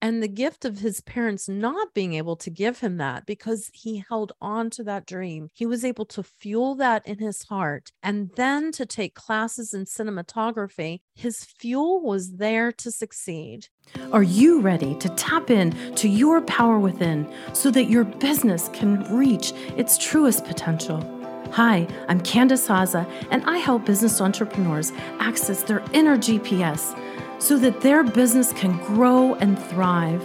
and the gift of his parents not being able to give him that because he held on to that dream. He was able to fuel that in his heart and then to take classes in cinematography. His fuel was there to succeed. Are you ready to tap in to your power within so that your business can reach its truest potential? Hi, I'm Candice Hozza, and I help business entrepreneurs access their inner GPS so that their business can grow and thrive.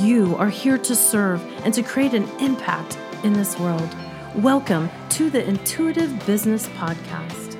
You are here to serve and to create an impact in this world. Welcome to the Intuitive Business Podcast.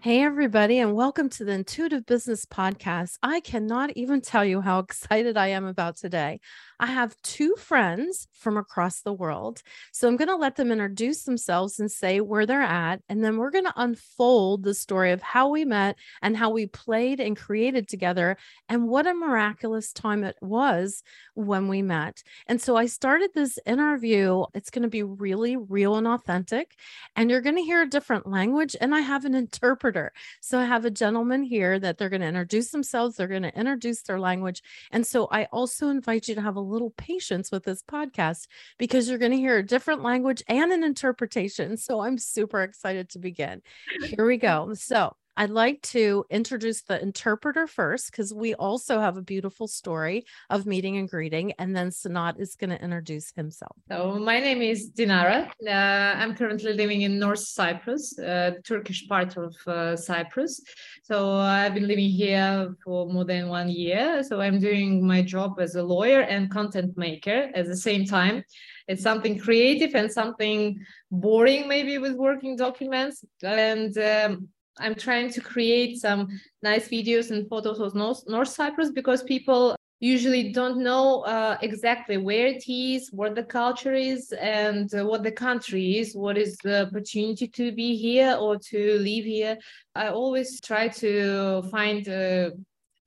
Hey, everybody, and welcome to the Intuitive Business Podcast. I cannot even tell you how excited I am about today. I have two friends from across the world. So I'm going to let them introduce themselves and say where they're at. And then we're going to unfold the story of how we met and how we played and created together and what a miraculous time it was when we met. And so I started this interview. It's going to be really real and authentic. And you're going to hear a different language. And I have an interpreter. So I have a gentleman here that they're going to introduce themselves, they're going to introduce their language. And so I also invite you to have a little patience with this podcast because you're going to hear a different language and an interpretation. So I'm super excited to begin. Here we go. So, I'd like to introduce the interpreter first because we also have a beautiful story of meeting and greeting. And then Sanat is going to introduce himself. So, my name is Dinara. Uh, I'm currently living in North Cyprus, uh, Turkish part of uh, Cyprus. So, I've been living here for more than one year. So, I'm doing my job as a lawyer and content maker at the same time it's something creative and something boring maybe with working documents and um, I'm trying to create some nice videos and photos of North, North Cyprus because people usually don't know uh, exactly where it is, what the culture is, and uh, what the country is, what is the opportunity to be here or to live here. I always try to find uh,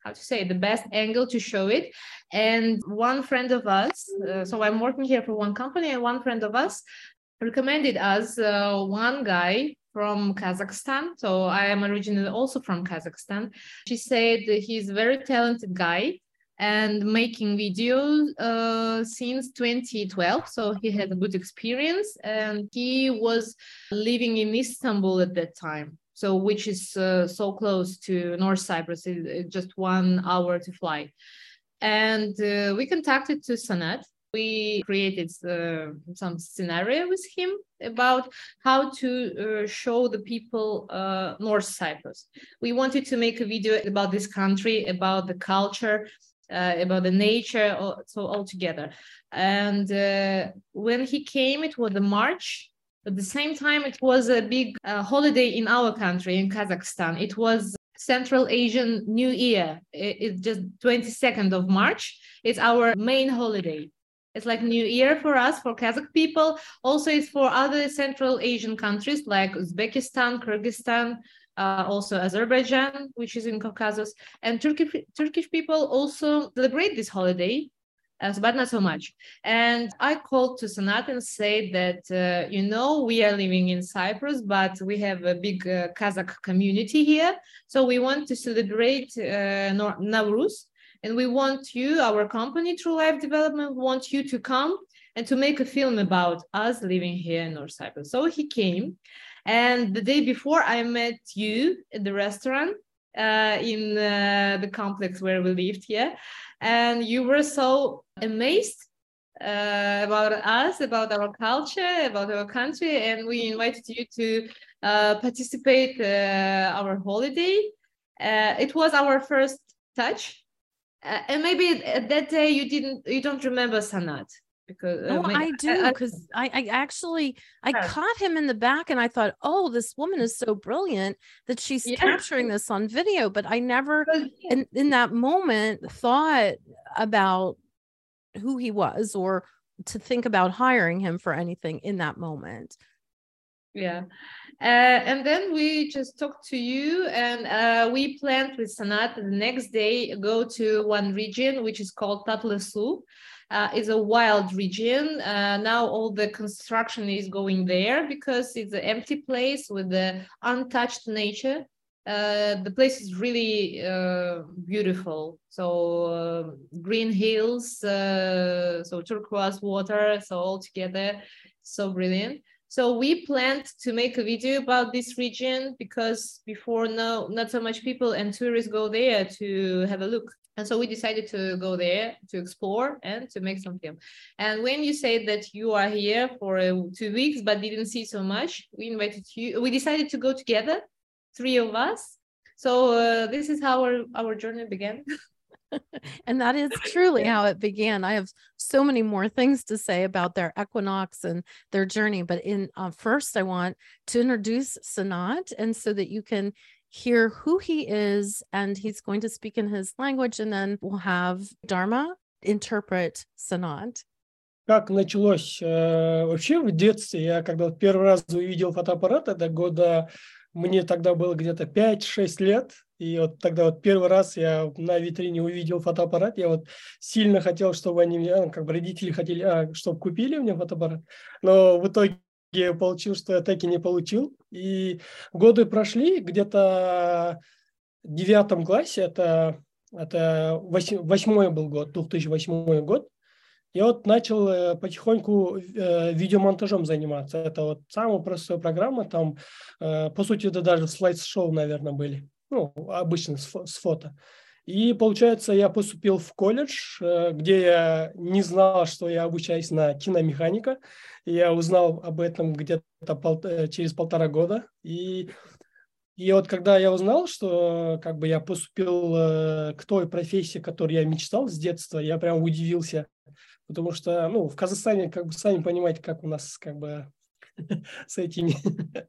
how to say the best angle to show it. And one friend of us, uh, so I'm working here for one company, and one friend of us recommended us uh, one guy from Kazakhstan. So I am originally also from Kazakhstan. She said he's a very talented guy and making videos uh, since 2012. So he had a good experience and he was living in Istanbul at that time. So which is uh, so close to North Cyprus, it's just one hour to fly. And uh, we contacted to Sanat we created uh, some scenario with him about how to uh, show the people uh, North Cyprus. We wanted to make a video about this country, about the culture, uh, about the nature, so all together. And uh, when he came, it was the March. At the same time, it was a big uh, holiday in our country, in Kazakhstan. It was Central Asian New Year. It's just 22nd of March. It's our main holiday. It's like New Year for us, for Kazakh people. Also, it's for other Central Asian countries like Uzbekistan, Kyrgyzstan, uh, also Azerbaijan, which is in Caucasus. And Turkish, Turkish people also celebrate this holiday, uh, but not so much. And I called to Sanat and said that, uh, you know, we are living in Cyprus, but we have a big uh, Kazakh community here. So we want to celebrate uh, Nowruz and we want you, our company, True Life Development, want you to come and to make a film about us living here in North Cyprus. So he came. And the day before, I met you at the restaurant uh, in uh, the complex where we lived here. And you were so amazed uh, about us, about our culture, about our country. And we invited you to uh, participate uh, our holiday. Uh, it was our first touch uh, and maybe that day you didn't you don't remember sanat because uh, oh i do because I, I, I, actually i yeah. caught him in the back and i thought oh this woman is so brilliant that she's yeah. capturing this on video but i never in, in that moment thought about who he was or to think about hiring him for anything in that moment yeah uh, and then we just talked to you and uh, we planned with sanat the next day go to one region which is called Tatlısu uh, is a wild region. Uh, now all the construction is going there because it's an empty place with the untouched nature. uh, the place is really uh, beautiful. So uh, green hills, so turquoise water, so all together, so brilliant. So we planned to make a video about this region because before no, not so much people and tourists go there to have a look. And so we decided to go there to explore and to make some film. And when you said that you are here for uh, two weeks but didn't see so much, we invited you. We decided to go together three of us. So uh, this is how our, our journey began. and that is truly how it began. I have so many more things to say about their equinox and their journey, but in uh, first, I want to introduce Sanat, and so that you can hear who he is, and he's going to speak in his language, and then we'll have Dharma interpret Sanat. Как началось э, вообще в детстве, я когда вот первый раз увидел фотоаппарат, это года Мне тогда было где-то 5-6 лет, и вот тогда вот первый раз я на витрине увидел фотоаппарат, я вот сильно хотел, чтобы они мне, как бы родители хотели, а, чтобы купили мне фотоаппарат, но в итоге получил, что я так и не получил. И годы прошли, где-то в девятом классе, это, это восьмой был год, 2008 год, я вот начал э, потихоньку э, видеомонтажом заниматься. Это вот самая простая программа, там, э, по сути, это даже слайд-шоу, наверное, были, ну, обычно с, с фото. И, получается, я поступил в колледж, где я не знал, что я обучаюсь на киномеханика. Я узнал об этом где-то пол, через полтора года. И, и вот когда я узнал, что как бы я поступил к той профессии, которую я мечтал с детства, я прям удивился потому что, ну, в Казахстане, как бы, сами понимаете, как у нас, как бы, с этими.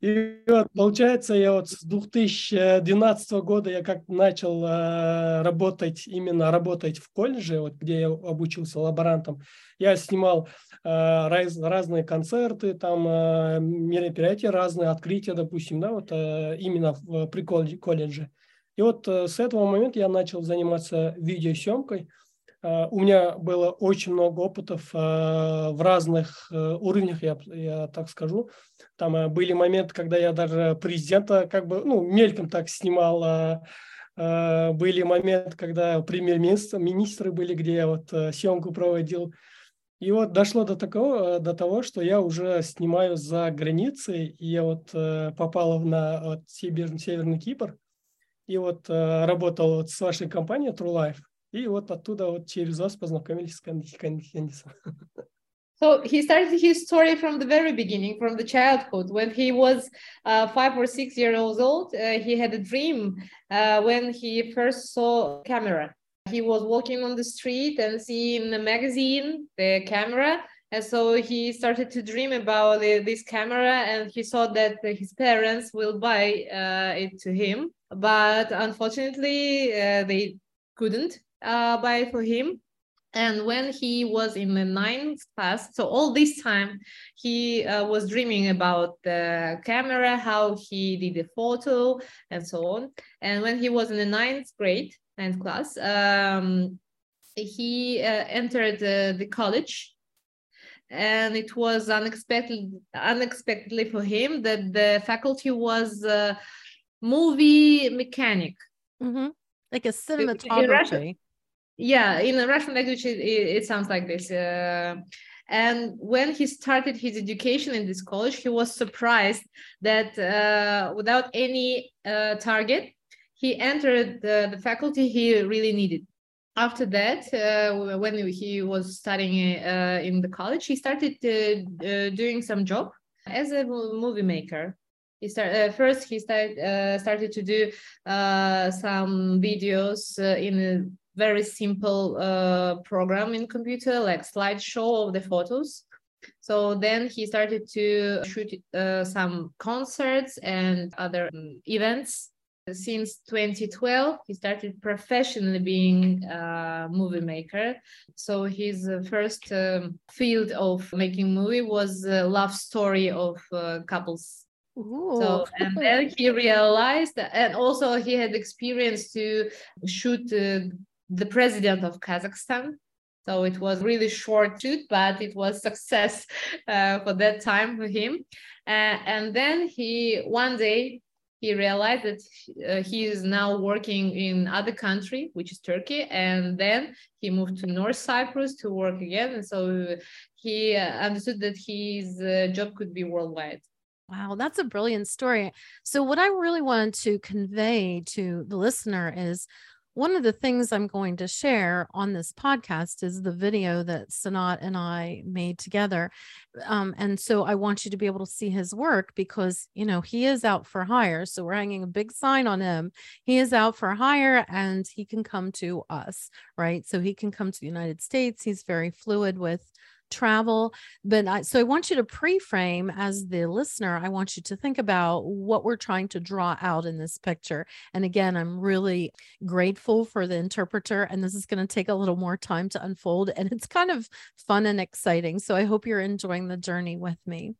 И вот, получается, я вот с 2012 года я как начал э, работать, именно работать в колледже, вот где я обучился лаборантом. Я снимал э, раз, разные концерты, там э, мероприятия разные, открытия, допустим, да, вот именно в, при колледже. И вот с этого момента я начал заниматься видеосъемкой. Э, у меня было очень много опытов э, в разных э, уровнях, я, я так скажу. Там были моменты, когда я даже президента как бы, ну, мельком так снимал. А, были моменты, когда премьер-министры министры были, где я вот съемку проводил. И вот дошло до такого, до того, что я уже снимаю за границей, и я вот попал на вот, Северный, Кипр, и вот работал вот с вашей компанией True Life. И вот оттуда вот через вас познакомились с Кандисом. So he started his story from the very beginning, from the childhood. When he was uh, five or six years old, uh, he had a dream uh, when he first saw camera. He was walking on the street and seeing the magazine, the camera, and so he started to dream about this camera and he saw that his parents will buy uh, it to him. But unfortunately, uh, they couldn't uh, buy for him. And when he was in the ninth class, so all this time he uh, was dreaming about the camera, how he did the photo, and so on. And when he was in the ninth grade, ninth class, um, he uh, entered the college and it was unexpected unexpectedly for him that the faculty was uh, movie mechanic mm-hmm. like a cinematography yeah in the russian language it, it sounds like this uh, and when he started his education in this college he was surprised that uh, without any uh, target he entered the, the faculty he really needed. After that uh, when he was studying uh, in the college he started uh, doing some job as a movie maker. He started first he started started to do some videos in very simple uh, program in computer, like slideshow of the photos. So then he started to shoot uh, some concerts and other um, events. Since 2012, he started professionally being a movie maker. So his uh, first um, field of making movie was a love story of uh, couples Ooh. So and then he realized, that, and also he had experience to shoot uh, the president of Kazakhstan. So it was really short shoot, but it was success uh, for that time for him. Uh, and then he one day he realized that uh, he is now working in other country, which is Turkey, and then he moved to North Cyprus to work again. And so he uh, understood that his uh, job could be worldwide. Wow, that's a brilliant story. So, what I really wanted to convey to the listener is one of the things I'm going to share on this podcast is the video that Sanat and I made together. Um, and so I want you to be able to see his work because, you know, he is out for hire. So we're hanging a big sign on him. He is out for hire and he can come to us, right? So he can come to the United States. He's very fluid with travel. But I, so I want you to pre frame as the listener, I want you to think about what we're trying to draw out in this picture. And again, I'm really grateful for the interpreter. And this is going to take a little more time to unfold. And it's kind of fun and exciting. So I hope you're enjoying the journey with me.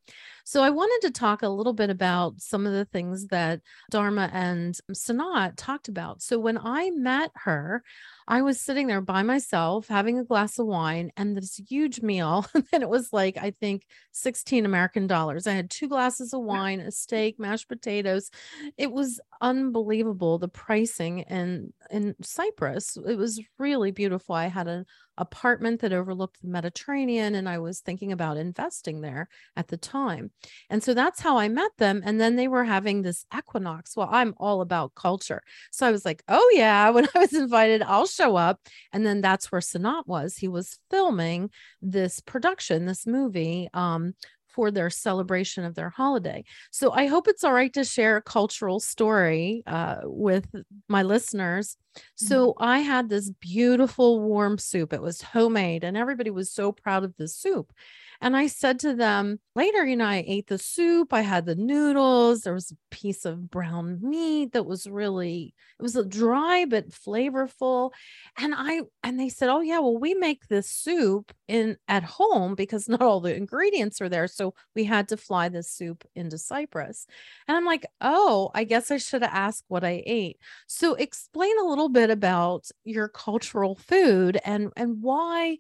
So I wanted to talk a little bit about some of the things that Dharma and Sanat talked about. So when I met her, I was sitting there by myself having a glass of wine and this huge meal. and it was like, I think 16 American dollars. I had two glasses of wine, a steak, mashed potatoes. It was unbelievable the pricing in in Cyprus. It was really beautiful. I had an apartment that overlooked the Mediterranean and I was thinking about investing there at the time. And so that's how I met them and then they were having this equinox. Well, I'm all about culture. So I was like, "Oh yeah, when I was invited, I'll show up." And then that's where Sanat was. He was filming this production, this movie um, for their celebration of their holiday. So I hope it's all right to share a cultural story uh, with my listeners. So mm-hmm. I had this beautiful warm soup. It was homemade, and everybody was so proud of the soup. And I said to them later, you know, I ate the soup, I had the noodles, there was a piece of brown meat that was really, it was dry but flavorful. And I, and they said, oh, yeah, well, we make this soup in at home because not all the ingredients are there. So we had to fly this soup into Cyprus. And I'm like, oh, I guess I should have asked what I ate. So explain a little bit about your cultural food and, and why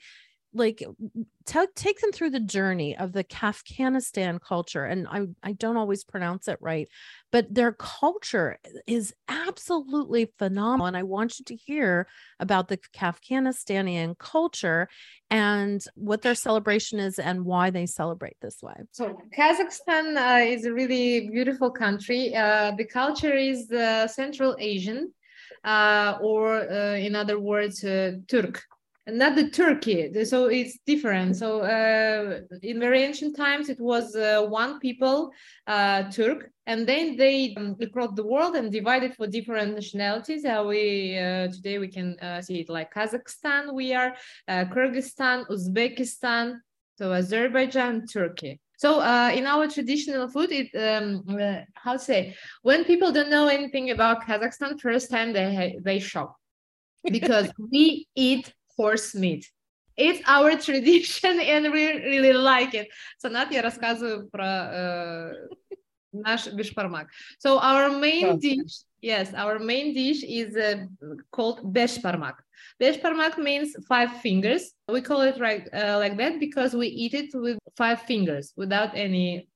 like t- take them through the journey of the Kafkanistan culture and I I don't always pronounce it right but their culture is absolutely phenomenal and I want you to hear about the Kafkanistanian culture and what their celebration is and why they celebrate this way. So Kazakhstan uh, is a really beautiful country. Uh, the culture is uh, Central Asian uh, or uh, in other words uh, Turk not the Turkey. So it's different. So uh, in very ancient times, it was uh, one people, uh, Turk, and then they um, across the world and divided for different nationalities. How we uh, today we can uh, see it like Kazakhstan, we are uh, Kyrgyzstan, Uzbekistan, so Azerbaijan, Turkey. So uh, in our traditional food, it um, uh, how to say when people don't know anything about Kazakhstan, first time they they shock because we eat horse meat. It's our tradition and we really like it. Санат, я рассказываю про э, наш бешпармак. So our main dish, yes, our main dish is uh, called beshparmak. Beshparmak means five fingers. We call it right uh, like that because we eat it with five fingers without any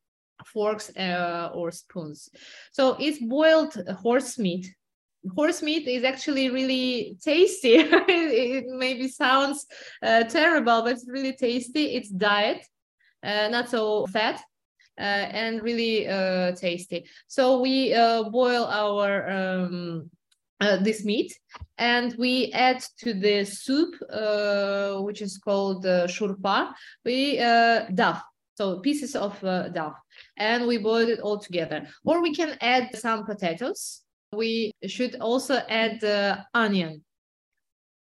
forks uh, or spoons. So it's boiled horse meat horse meat is actually really tasty. it maybe sounds uh, terrible, but it's really tasty. It's diet, uh, not so fat. Uh, and really uh, tasty. So we uh, boil our um, uh, this meat and we add to the soup, which is called shurpa, we daf, so pieces of daf, and we boil it all together. Or we can add some potatoes we should also add the onion.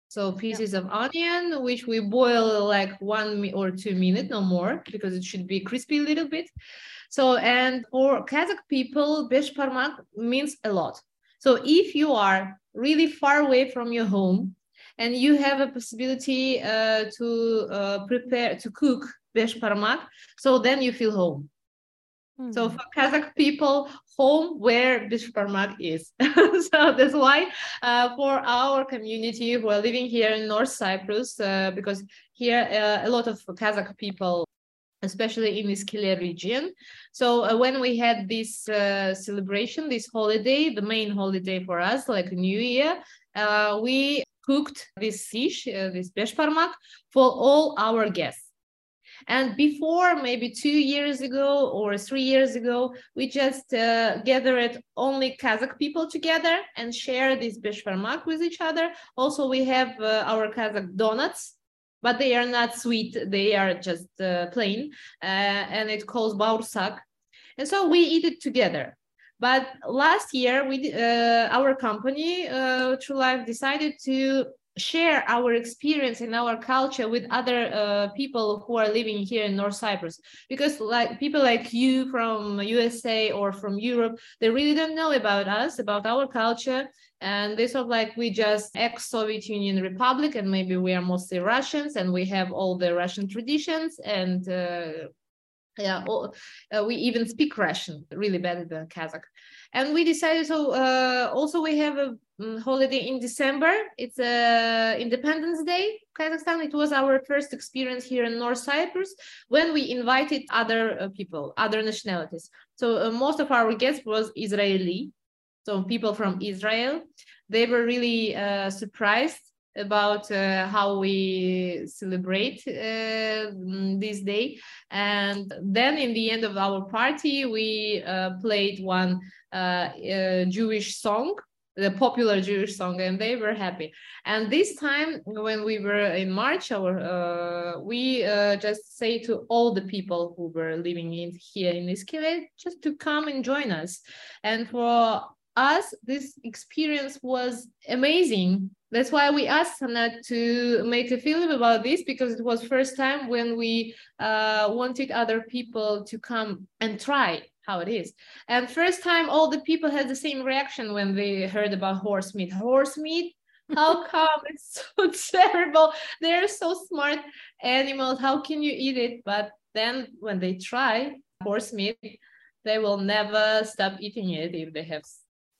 So pieces yeah. of onion, which we boil like one or two minutes, no more, because it should be crispy a little bit. So, and for Kazakh people, beshparmak means a lot. So if you are really far away from your home and you have a possibility uh, to uh, prepare, to cook beshparmak, so then you feel home. So hmm. for Kazakh people, home where beshparmak is. so that's why uh, for our community who are living here in North Cyprus, uh, because here uh, a lot of Kazakh people especially in Iskele region. So uh, when we had this uh, celebration, this holiday, the main holiday for us, like New Year, uh, we cooked this dish, uh, this beshparmak, for all our guests. And before, maybe two years ago or three years ago, we just uh, gathered only Kazakh people together and share this beshparmak with each other. Also, we have uh, our Kazakh donuts but they are not sweet. They are just uh, plain, uh, and it calls baursak. And so we eat it together. But last year, we uh, our company, uh, True Life, decided to share our experience and our culture with other uh, people who are living here in North Cyprus. Because like people like you from USA or from Europe they really don't know about us about our culture. And they sort of like we just ex-Soviet Union republic and maybe we are mostly Russians and we have all the Russian traditions and uh, yeah uh, we even speak Russian really better than Kazakh. And we decided so uh, also we have a um, holiday in december. It's uh, independence day kazakhstan. It was our first experience here in north cyprus when we invited other uh, people other nationalities. So uh, most of our guests was israeli so people from israel. They were really uh, surprised about uh, how we celebrate uh, this day and then in the end of our party we uh, played one uh, Jewish song, the popular Jewish song, and they were happy. And this time, when we were in March, our uh, we uh, just say to all the people who were living in here in Iskele just to come and join us. And for us, this experience was amazing. That's why we asked Sanat to make a film about this because it was first time when we uh, wanted other people to come and try how it is. And first time, all the people had the same reaction when they heard about horse meat. Horse meat? How come? It's so terrible. They're so smart animals. How can you eat it? But then when they try horse meat, they will never stop eating it if they have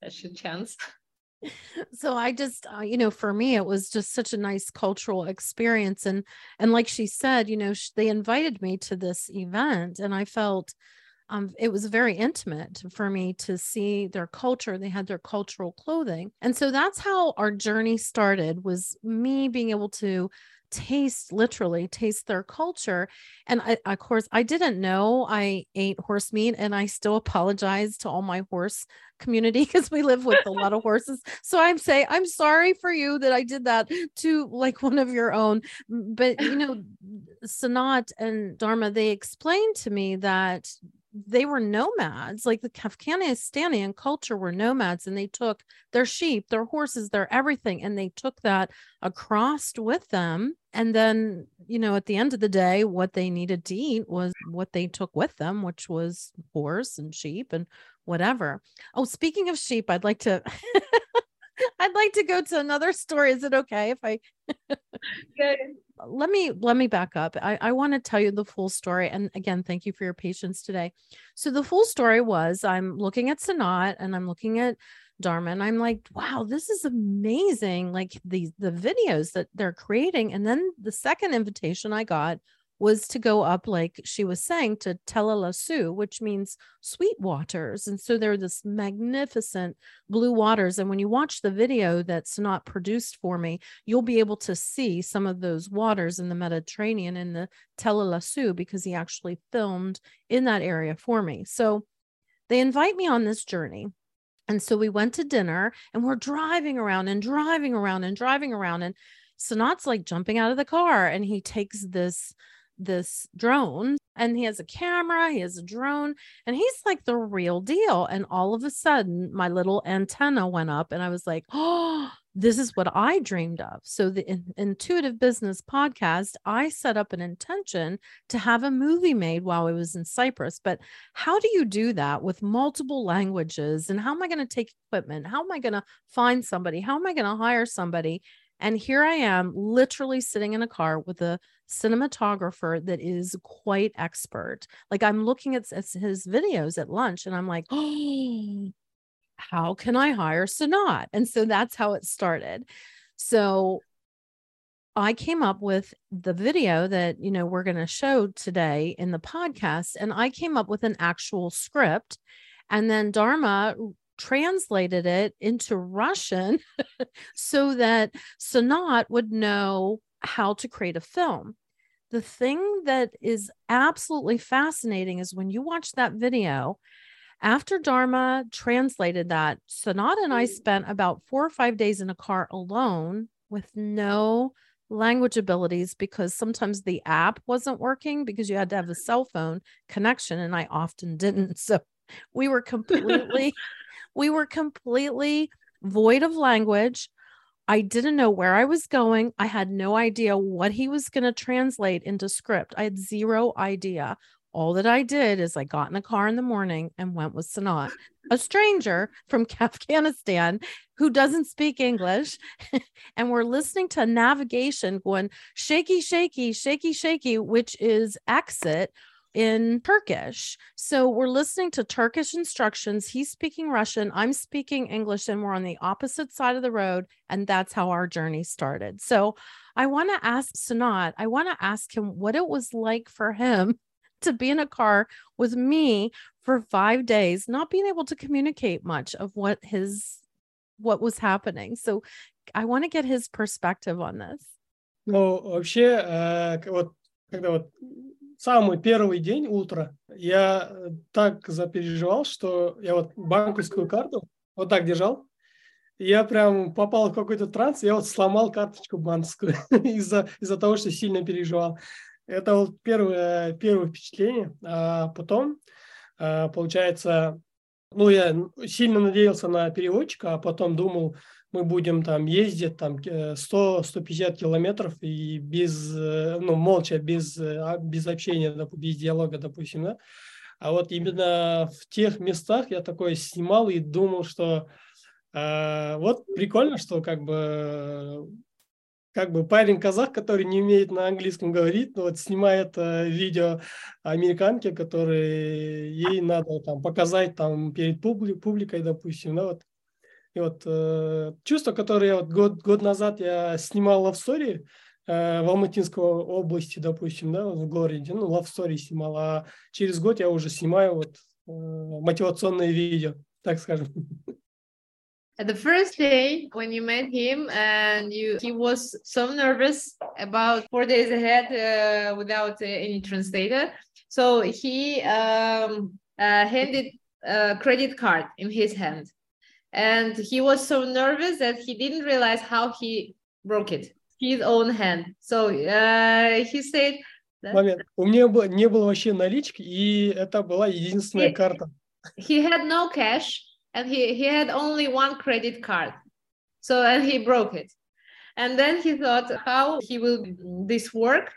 such a chance. so i just uh, you know for me it was just such a nice cultural experience and and like she said you know sh- they invited me to this event and i felt um, it was very intimate for me to see their culture they had their cultural clothing and so that's how our journey started was me being able to taste literally taste their culture and I, of course i didn't know i ate horse meat and i still apologize to all my horse community because we live with a lot of horses. So i'm saying i'm sorry for you that i did that to like one of your own but you know sanat and dharma they explained to me that they were nomads like the afghanistani culture were nomads and they took their sheep their horses their everything and they took that across with them and then you know at the end of the day what they needed to eat was what they took with them which was horse and sheep and whatever. Oh speaking of sheep i'd like to I'd like to go to another story. Is it okay if I good? let me let me back up. I, I want to tell you the full story. And again, thank you for your patience today. So the full story was I'm looking at Sanat and I'm looking at Dharma and I'm like, wow, this is amazing. Like these the videos that they're creating. And then the second invitation I got was to go up, like she was saying, to Telelasu, which means sweet waters. And so they're this magnificent blue waters. And when you watch the video that's not produced for me, you'll be able to see some of those waters in the Mediterranean in the Telelasu because he actually filmed in that area for me. So they invite me on this journey. And so we went to dinner and we're driving around and driving around and driving around. And Sanat's like jumping out of the car and he takes this this drone and he has a camera, he has a drone, and he's like the real deal. And all of a sudden, my little antenna went up, and I was like, oh, this is what I dreamed of. So, the in- Intuitive Business podcast, I set up an intention to have a movie made while I was in Cyprus. But how do you do that with multiple languages? And how am I going to take equipment? How am I going to find somebody? How am I going to hire somebody? And here I am, literally sitting in a car with a cinematographer that is quite expert. Like I'm looking at, his videos at lunch and I'm like, oh, how can I hire Sanat? And so that's how it started. So I came up with the video that, you know, we're going to show today in the podcast. And I came up with an actual script. And then Dharma translated it into Russian so that Sanat would know how to create a film. The thing that is absolutely fascinating is when you watch that video, after Dharma translated that, Sanat and I hmm. spent about four or five days in a car alone with no language abilities because sometimes the app wasn't working because you had to have a cell phone connection and I often didn't. So we were completely we were completely void of language. I didn't know where I was going. I had no idea what he was going to translate into script. I had zero idea all that I did is I got in the car in the morning and went with Sanat, a stranger from Afghanistan who doesn't speak English. and we're listening to navigation going shaky, shaky, shaky, shaky, which is exit in Turkish. So we're listening to Turkish instructions. He's speaking Russian, I'm speaking English, and we're on the opposite side of the road. And that's how our journey started. So I want to ask Sanat, I want to ask him what it was like for him to be in a car with me for five days, not being able to communicate much of what his what was happening. So I want to get his perspective on this. Ну, вообще, э, вот когда вот самый первый день утро, я так запереживал, что я вот банковскую карту вот так держал, я прям попал в какой-то транс, я вот сломал карточку банковскую из-за из-за того, что сильно переживал. Это вот первое, первое впечатление. А потом, а, получается, ну, я сильно надеялся на переводчика, а потом думал, мы будем там ездить там 100-150 э, километров и без, э, ну, молча, без, э, а, без общения, без диалога, допустим, да. А вот именно в тех местах я такое снимал и думал, что э, вот прикольно, что как бы как бы парень казах, который не умеет на английском говорить, но вот снимает э, видео американки, которые ей надо там показать там перед публи, публикой, допустим, да, вот. И вот э, чувство, которое я вот год, год назад я снимал Love Story э, в Алматинской области, допустим, да, в городе, ну, Love Story снимал, а через год я уже снимаю вот э, мотивационные видео, так скажем. the first day when you met him and you he was so nervous about four days ahead uh, without uh, any translator so he um, uh, handed a credit card in his hand and he was so nervous that he didn't realize how he broke it his own hand so uh, he said Момент. У меня не было вообще налички, и это была единственная карта. He had no cash, and he, he had only one credit card. So, and he broke it. And then he thought how he will this work,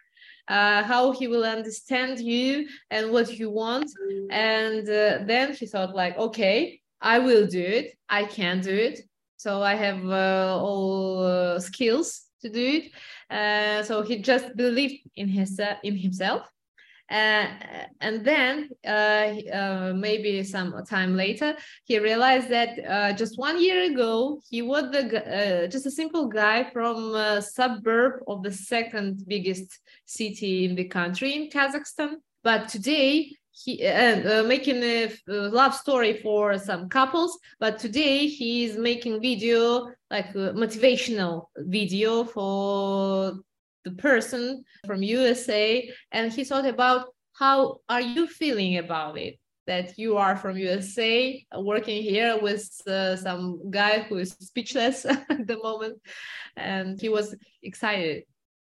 uh, how he will understand you and what you want. And uh, then he thought like, okay, I will do it. I can do it. So I have uh, all uh, skills to do it. Uh, so he just believed in his in himself uh, and then uh, uh, maybe some time later, he realized that uh, just one year ago, he was the, uh, just a simple guy from a suburb of the second biggest city in the country in Kazakhstan. But today, he uh, making a love story for some couples but today he is making video like motivational video for the person from USA and he thought about how are you feeling about it that you are from USA working here with uh, some guy who is speechless at the moment and he was excited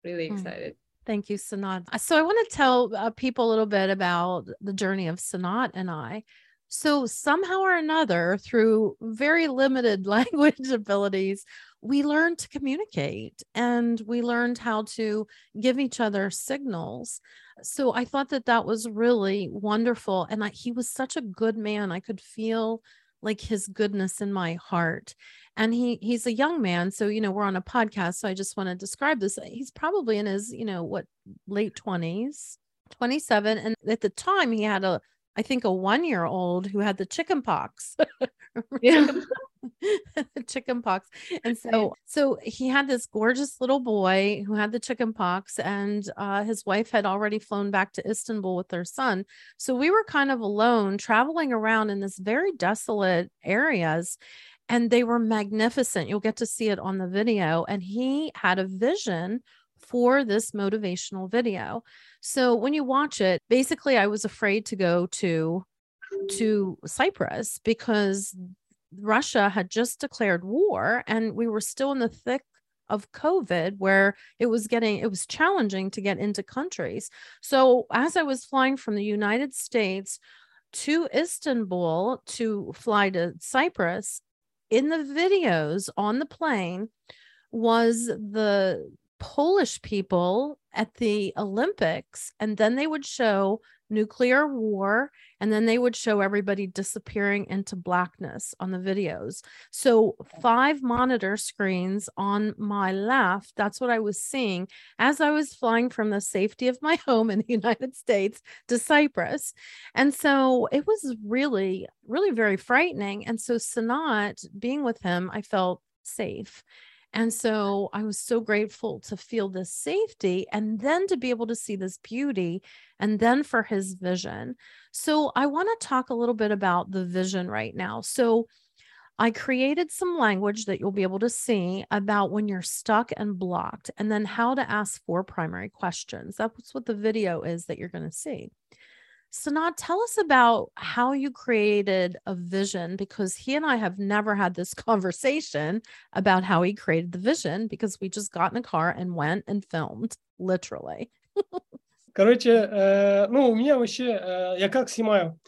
really hmm. excited mm. Thank you, Sanat. So I want to tell uh, people a little bit about the journey of Sanat and I. So somehow or another, through very limited language abilities, we learned to communicate and we learned how to give each other signals. So I thought that that was really wonderful. And I, he was such a good man. I could feel like his goodness in my heart. And he he's a young man. So, you know, we're on a podcast. So I just want to describe this. He's probably in his, you know, what late 20s, 27. And at the time he had a I think a one year old who had the chicken pox Yeah. chicken pox. And so so he had this gorgeous little boy who had the chicken pox and uh, his wife had already flown back to Istanbul with their son. So we were kind of alone traveling around in this very desolate areas and they were magnificent. You'll get to see it on the video and he had a vision for this motivational video. So when you watch it, basically I was afraid to go to to Cyprus because Russia had just declared war and we were still in the thick of COVID where it was getting it was challenging to get into countries. So as I was flying from the United States to Istanbul to fly to Cyprus, in the videos on the plane was the Polish people at the Olympics, and then they would show nuclear war, and then they would show everybody disappearing into blackness on the videos. So, five monitor screens on my left, that's what I was seeing as I was flying from the safety of my home in the United States to Cyprus. And so, it was really, really very frightening. And so, Sanat, being with him, I felt safe. And so I was so grateful to feel this safety and then to be able to see this beauty and then for his vision. So I want to talk a little bit about the vision right now. So I created some language that you'll be able to see about when you're stuck and blocked, and then how to ask four primary questions. That's what the video is that you're going to see. Sanat, tell us about how you created a vision because he and I have never had this conversation about how he created the vision because we just got in a car and went and filmed, literally. Короче, э, ну, у меня вообще, э, я как снимаю?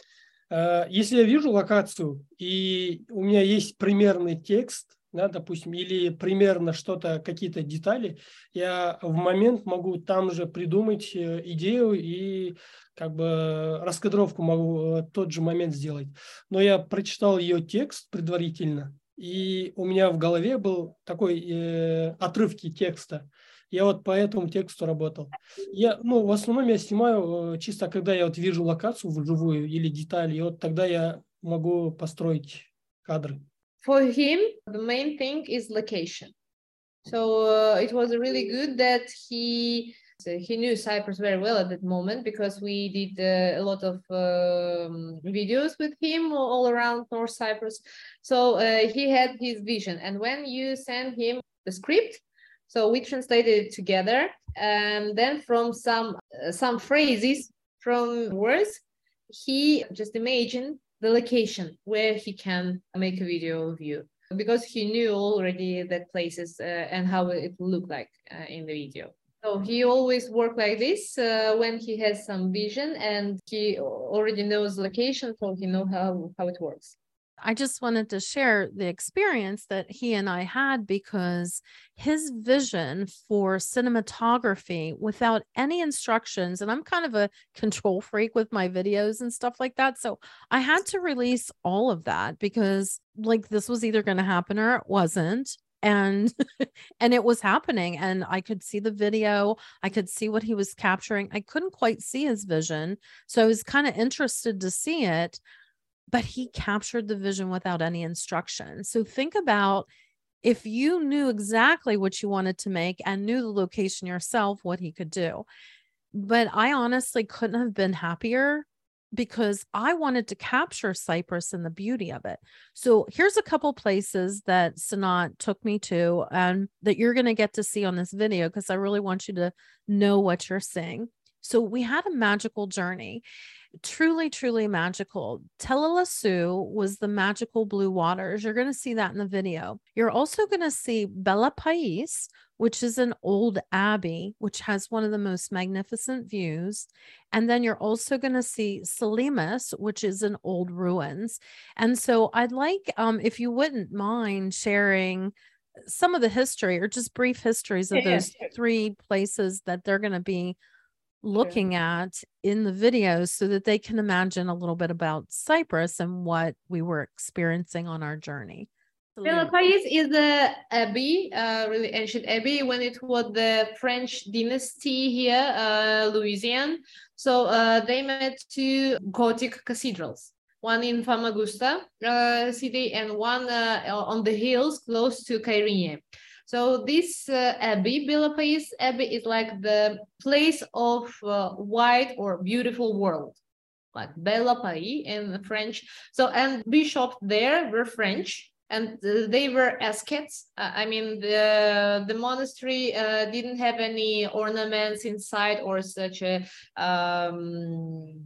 Э, если я вижу локацию, и у меня есть примерный текст, да, допустим, или примерно что-то, какие-то детали, я в момент могу там же придумать э, идею и как бы раскадровку могу в тот же момент сделать. Но я прочитал ее текст предварительно, и у меня в голове был такой э, отрывки текста. Я вот по этому тексту работал. Я, ну, в основном я снимаю э, чисто, когда я вот вижу локацию вживую или детали, и вот тогда я могу построить кадры. For him, the main thing is location. So uh, it was really good that he he knew Cyprus very well at that moment because we did uh, a lot of um, videos with him all around North Cyprus. So uh, he had his vision. And when you send him the script, so we translated it together, and then from some uh, some phrases from words, he just imagined the location where he can make a video of you because he knew already that places uh, and how it looked like uh, in the video. So he always work like this uh, when he has some vision and he already knows location, so he know how how it works. I just wanted to share the experience that he and I had because his vision for cinematography without any instructions, and I'm kind of a control freak with my videos and stuff like that. So I had to release all of that because, like, this was either going to happen or it wasn't and and it was happening and i could see the video i could see what he was capturing i couldn't quite see his vision so i was kind of interested to see it but he captured the vision without any instruction so think about if you knew exactly what you wanted to make and knew the location yourself what he could do but i honestly couldn't have been happier because I wanted to capture Cyprus and the beauty of it. So here's a couple places that Sanat took me to and that you're going to get to see on this video because I really want you to know what you're seeing. So we had a magical journey truly, truly magical. Telelasu was the magical blue waters. You're going to see that in the video. You're also going to see Bellapais, which is an old abbey, which has one of the most magnificent views. And then you're also going to see Salamis, which is an old ruins. And so I'd like, um, if you wouldn't mind sharing some of the history or just brief histories of those three places that they're going to be looking at in the videos so that they can imagine a little bit about Cyprus and what we were experiencing on our journey. Bellapais is the abbey, uh, really ancient abbey, when it was the French dynasty here, uh, Lusignan. So uh, they made two Gothic cathedrals. one in Famagusta uh, city and one uh, on the hills close to Kyrenia. So this uh, abbey, Bellapais Abbey, is like the place of uh, white or beautiful world, like Bela Pais in French. So and bishops there were French, and they were ascets. Uh, I mean, the the monastery uh, didn't have any ornaments inside or such a um,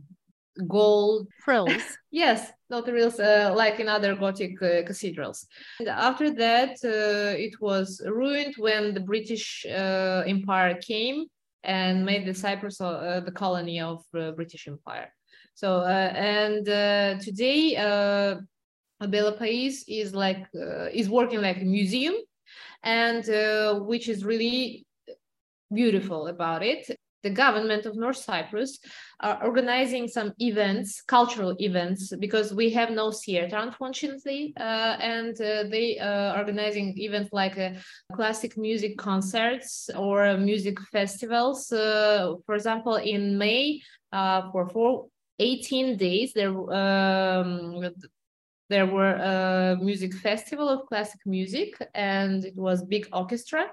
gold frills. yes, not reals uh, like in other Gothic uh, cathedrals. And after that, uh, it was ruined when the British uh, Empire came and made the Cyprus uh, the colony of the British Empire. So uh, and today, Bellapais is like is working like a museum, and which is really beautiful about it the government of North Cyprus are organizing some events, cultural events, because we have no theater, unfortunately, uh, and uh, they are uh, organizing events like uh, classic music concerts or music festivals. Uh, for example, in May, for four, 18 days, there um, there were a music festival of classic music, and it was big orchestra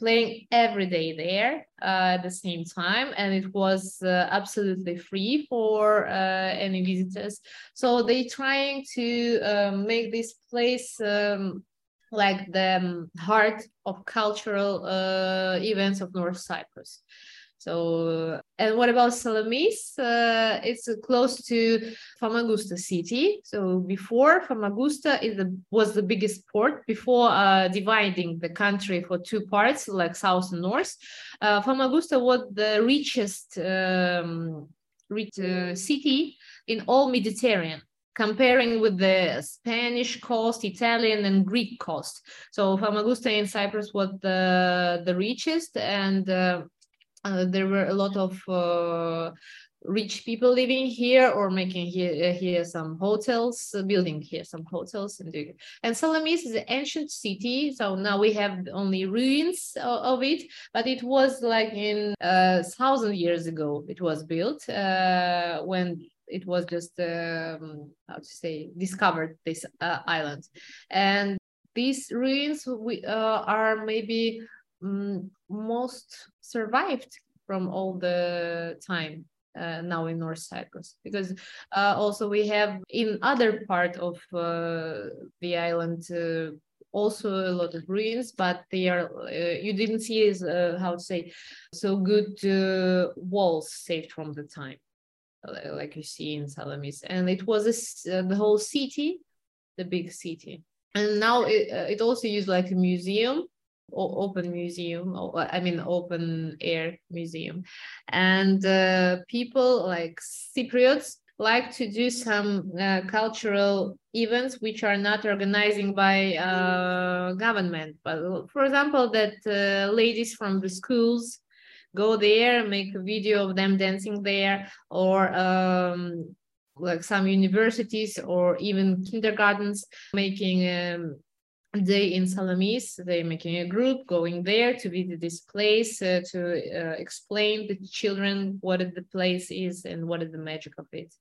playing every day there uh, at the same time and it was uh, absolutely free for uh, any visitors. So they trying to um, make this place um, like the um, heart of cultural uh, events of north cyprus so, and what about Salamis? Uh, it's close to Famagusta city. So before Famagusta is the, was the biggest port before uh, dividing the country for two parts, like south and north. Uh, Famagusta was the richest um, rich, uh, city in all Mediterranean comparing with the Spanish coast, Italian and Greek coast. So Famagusta in Cyprus was the, the richest and uh, uh, there were a lot of uh, rich people living here or making here, uh, here some hotels, uh, building here some hotels. And, and Salamis is an ancient city. So now we have only ruins of, of it, but it was like in a thousand years ago, it was built uh, when it was just, um, how to say, discovered this uh, island. And these ruins we, are maybe um, most survived from all the time uh, now in North Cyprus. Because uh, also we have in other part of uh, the island uh, also a lot of ruins but they are uh, you didn't see as uh, how to say so good walls saved from the time like you see in Salamis. And it was a, the whole city the big city. And now it, it also used like a museum open museum i mean open air museum. And uh, people like cypriots like to do some uh, cultural events which are not organizing by uh, government. But for example that uh, ladies from the schools go there make a video of them dancing there or um, like some universities or even kindergartens making um, day in Salamis. They're making a group going there to visit this place uh, to uh, explain to children what the place is and what is the magic of it.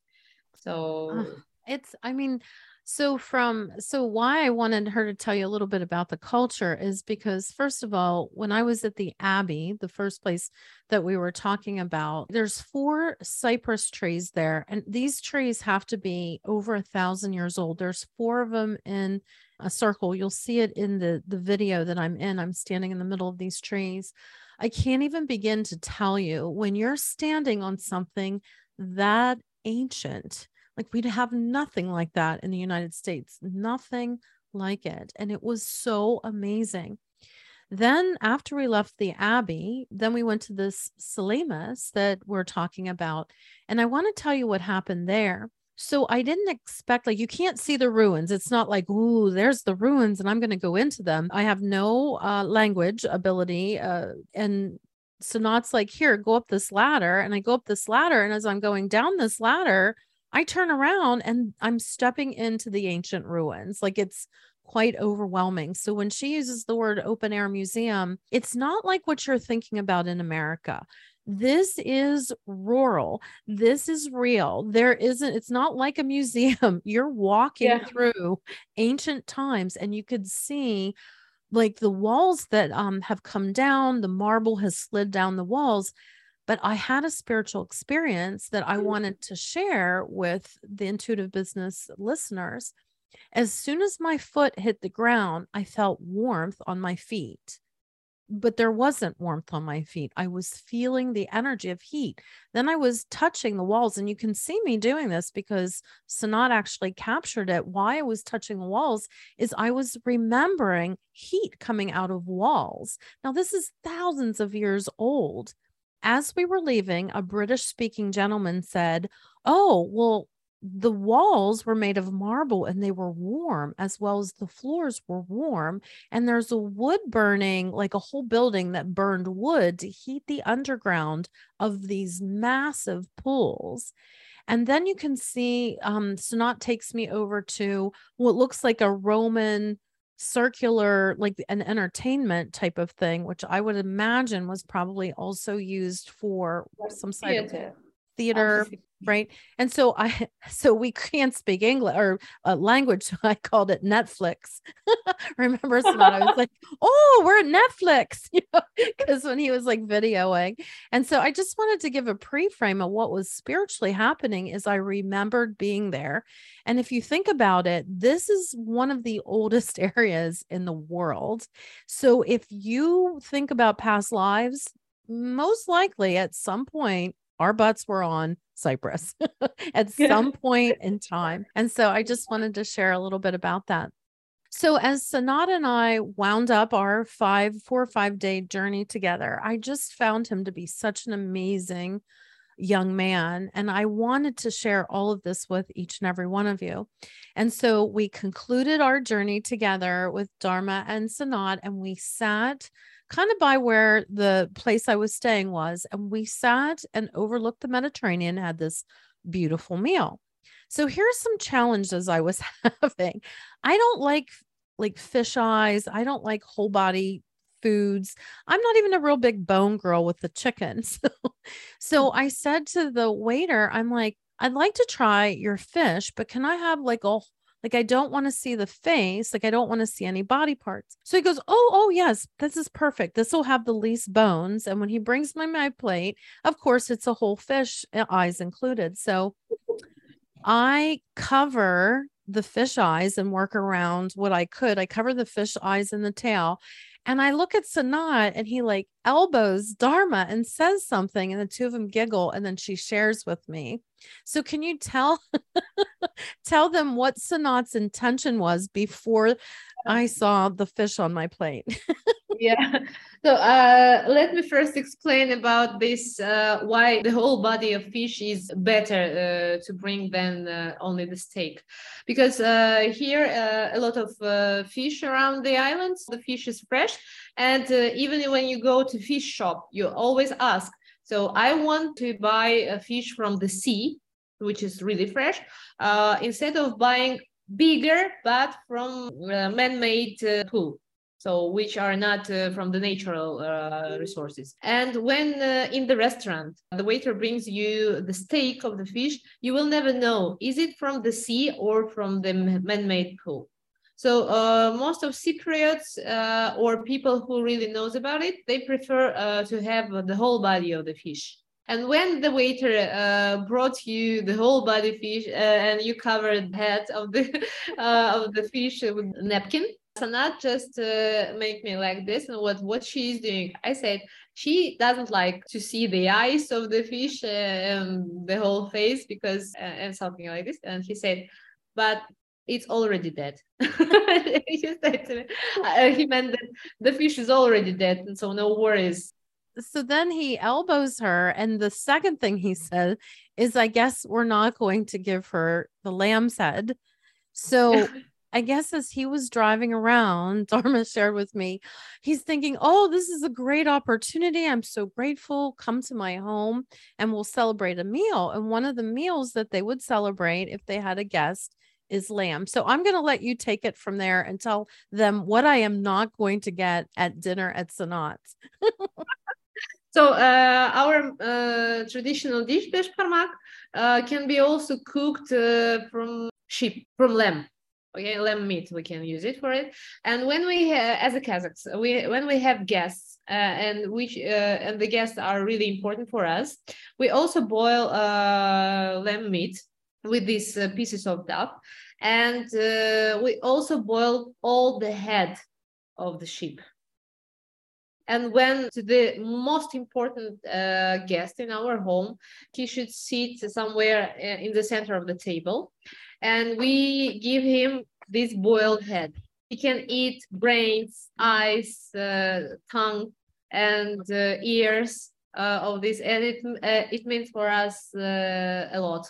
So it's, I mean, so from so why I wanted her to tell you a little bit about the culture is because first of all, when I was at the Abbey, the first place that we were talking about, there's four cypress trees there, and these trees have to be over a thousand years old. There's four of them in a circle. You'll see it in the the video that I'm in. I'm standing in the middle of these trees. I can't even begin to tell you when you're standing on something that ancient like we'd have nothing like that in the United States, nothing like it. And it was so amazing. Then, after we left the Abbey, then we went to this Salamis that we're talking about. And I want to tell you what happened there. So I didn't expect, like, you can't see the ruins. It's not like, ooh, there's the ruins and I'm going to go into them. I have no uh, language ability. Uh, and so Not's like, here, go up this ladder. And I go up this ladder. And as I'm going down this ladder, I turn around and I'm stepping into the ancient ruins. Like it's quite overwhelming. So when she uses the word open air museum, it's not like what you're thinking about in America. This is rural. This is real. There isn't, it's not like a museum. You're walking yeah. through ancient times and you could see like the walls that um, have come down, the marble has slid down the walls. But I had a spiritual experience that I mm. wanted to share with the intuitive business listeners. As soon as my foot hit the ground, I felt warmth on my feet but there wasn't warmth on my feet. I was feeling the energy of heat. Then I was touching the walls, and you can see me doing this because Sanat actually captured it. Why I was touching the walls is I was remembering heat coming out of walls. Now, this is thousands of years old. As we were leaving, a British speaking gentleman said, Oh, well, the walls were made of marble and they were warm as well as the floors were warm and there's a wood burning like a whole building that burned wood to heat the underground of these massive pools. And then you can see um Sanat takes me over to what looks like a Roman circular like an entertainment type of thing which I would imagine was probably also used for some sort of theater right? And so i so we can't speak english or uh, language so i called it netflix. Remember Sanat? i was like oh we're at netflix you know because when he was like videoing. And so i just wanted to give a pre-frame of what was spiritually happening as i remembered being there. And if you think about it this is one of the oldest areas in the world. So if you think about past lives most likely at some point our butts were on Cyprus at some point in time. And so I just wanted to share a little bit about that. So as Sanat and I wound up our five, four or five day journey together, I just found him to be such an amazing young man. And I wanted to share all of this with each and every one of you. And so we concluded our journey together with Darma and Sanat, and we sat kind of by where the place I was staying was. And we sat and overlooked the Mediterranean, had this beautiful meal. So here's some challenges I was having. I don't like like fish eyes. I don't like whole body foods. I'm not even a real big bone girl with the chicken. So, so hmm. I said to the waiter, I'm like, I'd like to try your fish, but can I have like a like, I don't want to see the face. Like, I don't want to see any body parts. So he goes, Oh, oh, yes, this is perfect. This will have the least bones. And when he brings me my plate, of course, it's a whole fish, uh, eyes included. So I cover the fish eyes and work around what I could. I cover the fish eyes and the tail. And I look at Sanat and he like elbows Darma and says something, and the two of them giggle, and then she shares with me. So can you tell tell them what Sanat's intention was before I saw the fish on my plate? yeah. So uh, let me first explain about this uh, why the whole body of fish is better uh, to bring than uh, only the steak. Because uh, here uh, a lot of fish around the islands, the fish is fresh. And even when you go to fish shop, you always ask, so I want to buy a fish from the sea, which is really fresh, uh, instead of buying bigger but from man-made pool. So which are not uh, from the natural uh, resources. And when uh, in the restaurant the waiter brings you the steak of the fish you will never know is it from the sea or from the man-made pool? So uh, most of cypriots uh, or people who really knows about it they prefer uh, to have the whole body of the fish and when the waiter brought you the whole body fish and you covered the head of the of the fish with napkin Sanat just uh, make me like this and what what she is doing. I said she doesn't like to see the eyes of the fish and um, the whole face because uh, and something like this. And he said, but it's already dead. he me, uh, he meant that the fish is already dead, and so no worries. So then he elbows her, and the second thing he said is, "I guess we're not going to give her the lamb's head." So I guess as he was driving around, Darma shared with me, he's thinking, Oh, this is a great opportunity. I'm so grateful. Come to my home and we'll celebrate a meal. And one of the meals that they would celebrate if they had a guest is lamb. So I'm going to let you take it from there and tell them what I am not going to get at dinner at Sanat's. So uh, our uh, traditional dish beshparmak uh, can be also cooked uh, from sheep, from lamb. Okay, lamb meat. We can use it for it. And when we, as a Kazakhs, we when we have guests, uh, and which uh, and the guests are really important for us, we also boil lamb meat with these pieces of duck, and we also boil all the head of the sheep and when the most important uh, guest in our home, he should sit somewhere uh, in the center of the table. And we give him this boiled head. He can eat brains, eyes, uh, tongue, and uh, ears uh, of this. And it, uh, it means for us a lot.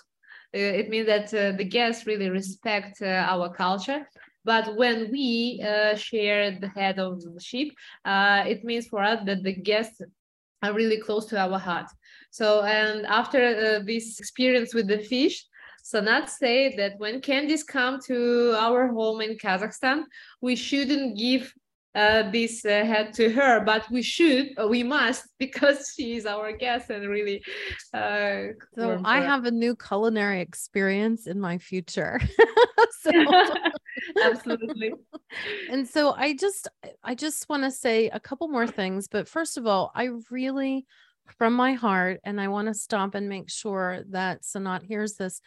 it means that the guests really respect our culture but when we uh, share the head of the sheep, uh, it means for us that the guests are really close to our heart. So, and after uh, this experience with the fish, Sanat say that when Candice come to our home in Kazakhstan, we shouldn't give uh, this uh, head to her, but we should, uh, we must, because she is our guest and really. Uh, so I have a new culinary experience in my future. so, Absolutely. and so I just, I just want to say a couple more things, but first of all, I really, from my heart, and I want to stop and make sure that Sanat hears this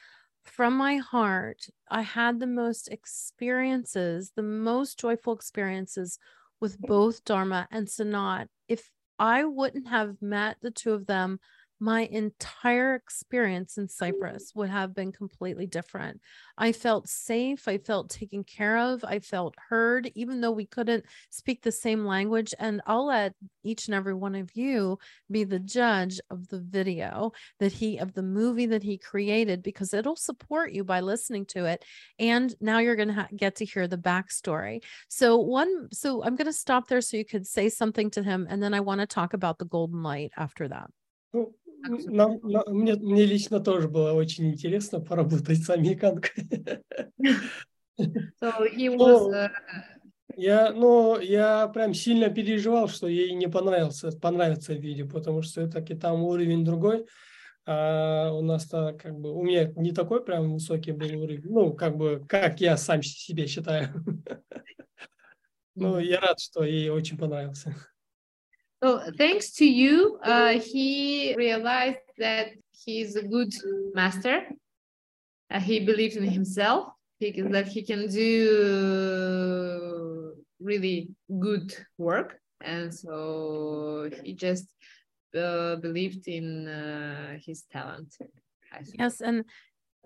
from my heart, I had the most experiences, the most joyful experiences with both Darma and Sanat. If I wouldn't have met the two of them my entire experience in mm. Cyprus would have been completely different. I felt safe. I felt taken care of. I felt heard, even though we couldn't speak the same language. And I'll let each and every one of you be the judge of the video that he, of the movie that he created, because it'll support you by listening to it. And now you're going to ha- get to hear the backstory. So, one, so I'm going to stop there so you could say something to him. And then I want to talk about the golden light after that. Нам, нам, мне, мне лично тоже было очень интересно поработать с американкой. So he was, uh... Я, ну, я прям сильно переживал, что ей не понравился, понравится видео, потому что все-таки там уровень другой. А у нас-то как бы, у меня не такой прям высокий был уровень, ну, как бы, как я сам себе считаю. Ну, я рад, что ей очень понравился. So thanks to you, uh, he realized that he's a good master. Uh, he believes in himself. He can, that he can do really good work, and so he just uh, believed in uh, his talent. Yes, and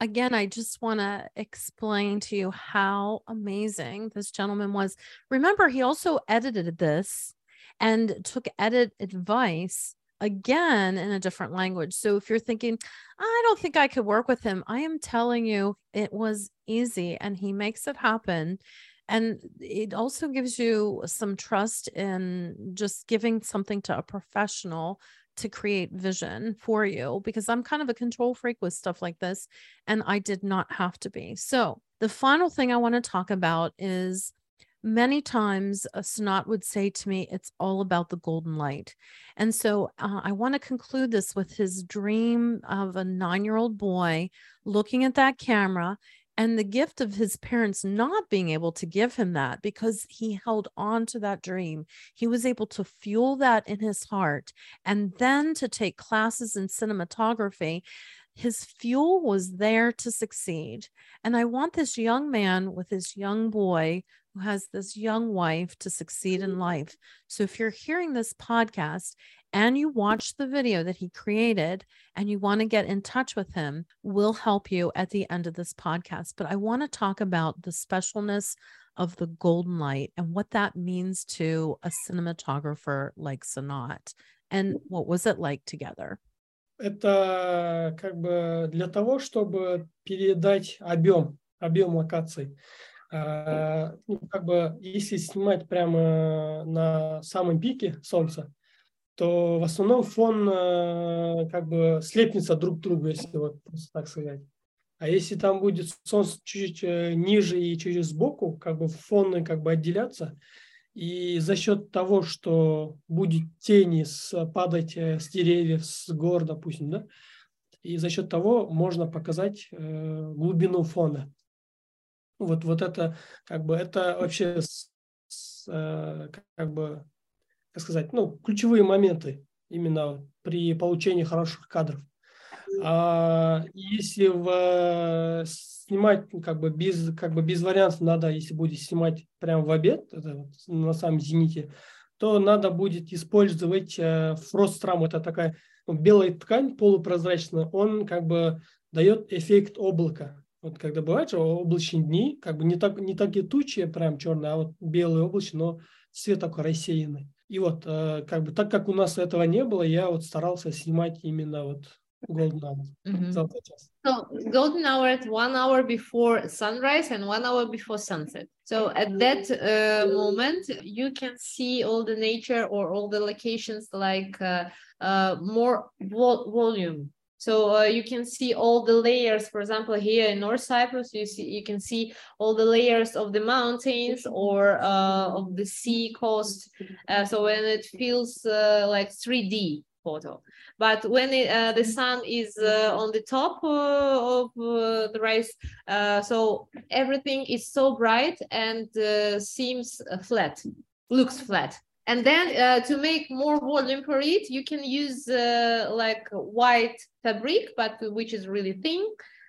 again, I just want to explain to you how amazing this gentleman was. Remember, he also edited this and took edit advice again in a different language. So if you're thinking, I don't think I could work with him, I am telling you it was easy and he makes it happen. And it also gives you some trust in just giving something to a professional to create vision for you because I'm kind of a control freak with stuff like this. And I did not have to be. So the final thing I want to talk about is many times a Sanat would say to me, It's all about the golden light. And so uh, I want to conclude this with his dream of a nine year old boy looking at that camera and the gift of his parents not being able to give him that because he held on to that dream. He was able to fuel that in his heart and then to take classes in cinematography his fuel was there to succeed. And I want this young man with his young boy who has this young wife to succeed in life. So if you're hearing this podcast and you watch the video that he created and you want to get in touch with him, we'll help you at the end of this podcast. But I want to talk about the specialness of the golden light and what that means to a cinematographer like Sanat. And what was it like together? это как бы для того, чтобы передать объем, объем локаций. А, ну, как бы если снимать прямо на самом пике солнца, то в основном фон э, как бы слепнется друг к другу, если вот так сказать. А если там будет солнце чуть-чуть э, ниже и через сбоку, как бы фоны как бы отделяться, И за счет того, что будет тени с, падать э, с деревьев, с гор, допустим, да, и за счет того можно показать э, глубину фона. Вот, вот это как бы это вообще с, с, э, как бы как сказать, ну ключевые моменты именно при получении хороших кадров. А если в, снимать как бы без как бы без вариантов надо, если будет снимать прямо в обед, это вот на самом зените, то надо будет использовать э, фрострам, это такая ну, белая ткань полупрозрачная, он как бы дает эффект облака. Вот когда бывают же облачные дни, как бы не, так, не такие тучи прям черные, а вот белые облачные, но цвет такой рассеянный. И вот, э, как бы, так как у нас этого не было, я вот старался снимать именно вот golden hour. Mm-hmm. So golden hour at one hour before sunrise and one hour before sunset. So at that uh, moment, you can see all the nature or all the locations like uh, uh, more vol- volume. So uh, you can see all the layers. For example, here in North Cyprus, you see you can see all the layers of the mountains or uh, of the sea coast. Uh, so when it feels uh, like 3D photo, but when it, uh, the sun is uh, on the top of the rise, so everything is so bright and seems flat, looks flat and then uh, to make more volume for it you can use uh, like white fabric but which is really thin.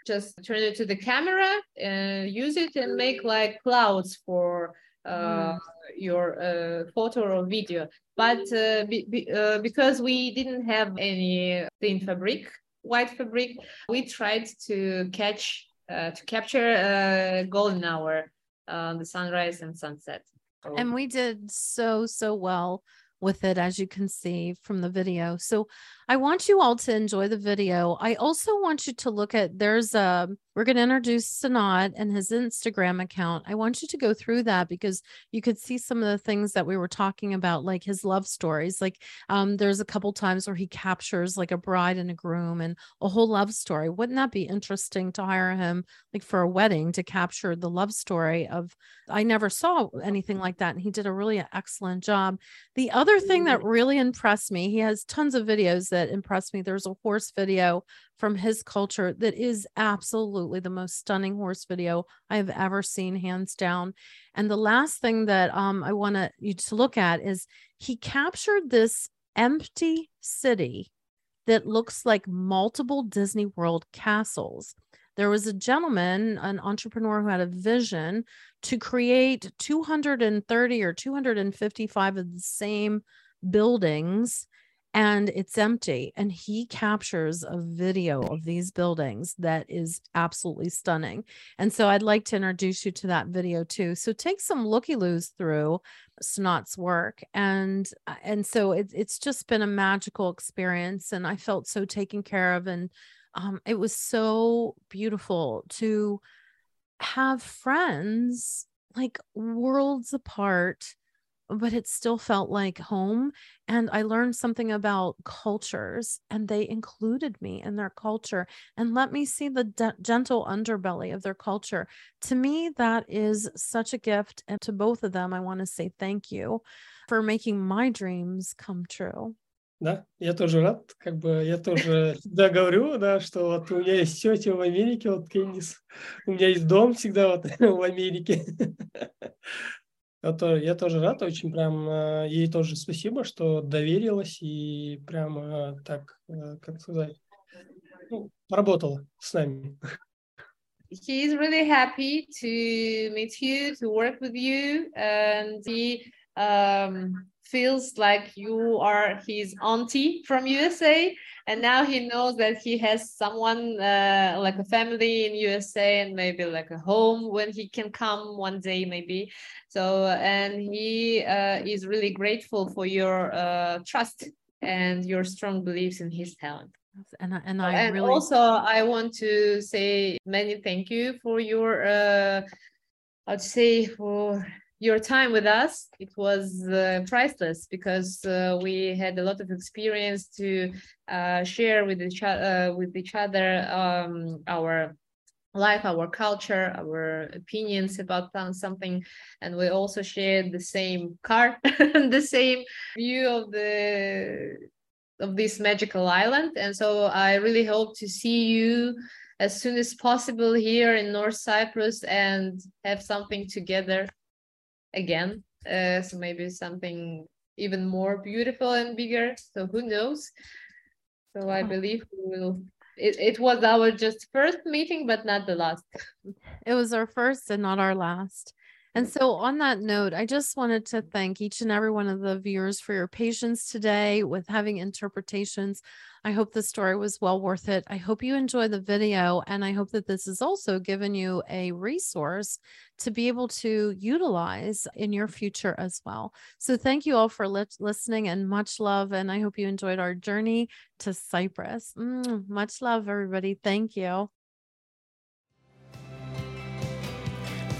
Just turn it to the camera and uh, use it and make like clouds for uh, mm. your uh, photo or video. But uh, be, be, because we didn't have any thin fabric white fabric we tried to catch to capture golden hour the sunrise and sunset Oh. and we did so, so well with it, as you can see from the video. So I want you all to enjoy the video. I also want you to look at there's a we're going to introduce Sanat and his Instagram account. I want you to go through that because you could see some of the things that we were talking about, like his love stories. Like um, there's a couple times where he captures like a bride and a groom and a whole love story. Wouldn't that be interesting to hire him like for a wedding to capture the love story of? I never saw anything like that, and he did a really excellent job. The other thing that really impressed me, he has tons of videos that impressed me. There's a horse video from his culture that is absolutely the most stunning horse video I have ever seen, hands down. And the last thing that um, I want you to look at is he captured this empty city that looks like multiple Disney World castles. There was a gentleman, an entrepreneur who had a vision to create 230 or 255 of the same buildings and it's empty. And he captures a video of these buildings that is absolutely stunning. And so I'd like to introduce you to that video too. So take some looky loos through Sanat's work. And uh, and so it, it's just been a magical experience. And I felt so taken care of. And um, it was so beautiful to have friends like worlds apart but it still felt like home. And I learned something about cultures, and they included me in their culture and let me see the de- gentle underbelly of their culture. To me, that is such a gift. And to both of them, I want to say thank you for making my dreams come true. Да, я тоже рад, как бы я тоже всегда говорю, да, что вот у меня есть тетя в Америке, вот Кендис, у меня есть дом всегда вот в Америке. Это, я тоже рад, очень прям э, ей тоже спасибо, что доверилась и прям э, так, э, как сказать, ну, поработала с нами. He is really happy to meet you, to work with you, and he um, feels like you are his auntie from USA, and now he knows that he has someone uh, like a family in USA and maybe like a home when he can come one day, maybe. So, and he uh, is really grateful for your uh, trust and your strong beliefs in his talent. And, and I and really also I want to say many thank you for your uh, I'd say for your time with us. It was uh, priceless because uh, we had a lot of experience to uh, share with each, uh, with each other um, our life, our culture, our opinions about something, and we also shared the same car, the same view of the of this magical island. And so I really hope to see you as soon as possible here in North Cyprus and have something together again. Uh, so maybe something even more beautiful and bigger. So who knows? So I believe we will it, it was our just first meeting, but not the last. It was our first and not our last. And so, on that note, I just wanted to thank each and every one of the viewers for your patience today with having interpretations. I hope the story was well worth it. I hope you enjoy the video, and I hope that this has also given you a resource to be able to utilize in your future as well. So, thank you all for li- listening and much love. And I hope you enjoyed our journey to Cyprus. Mm, much love, everybody. Thank you.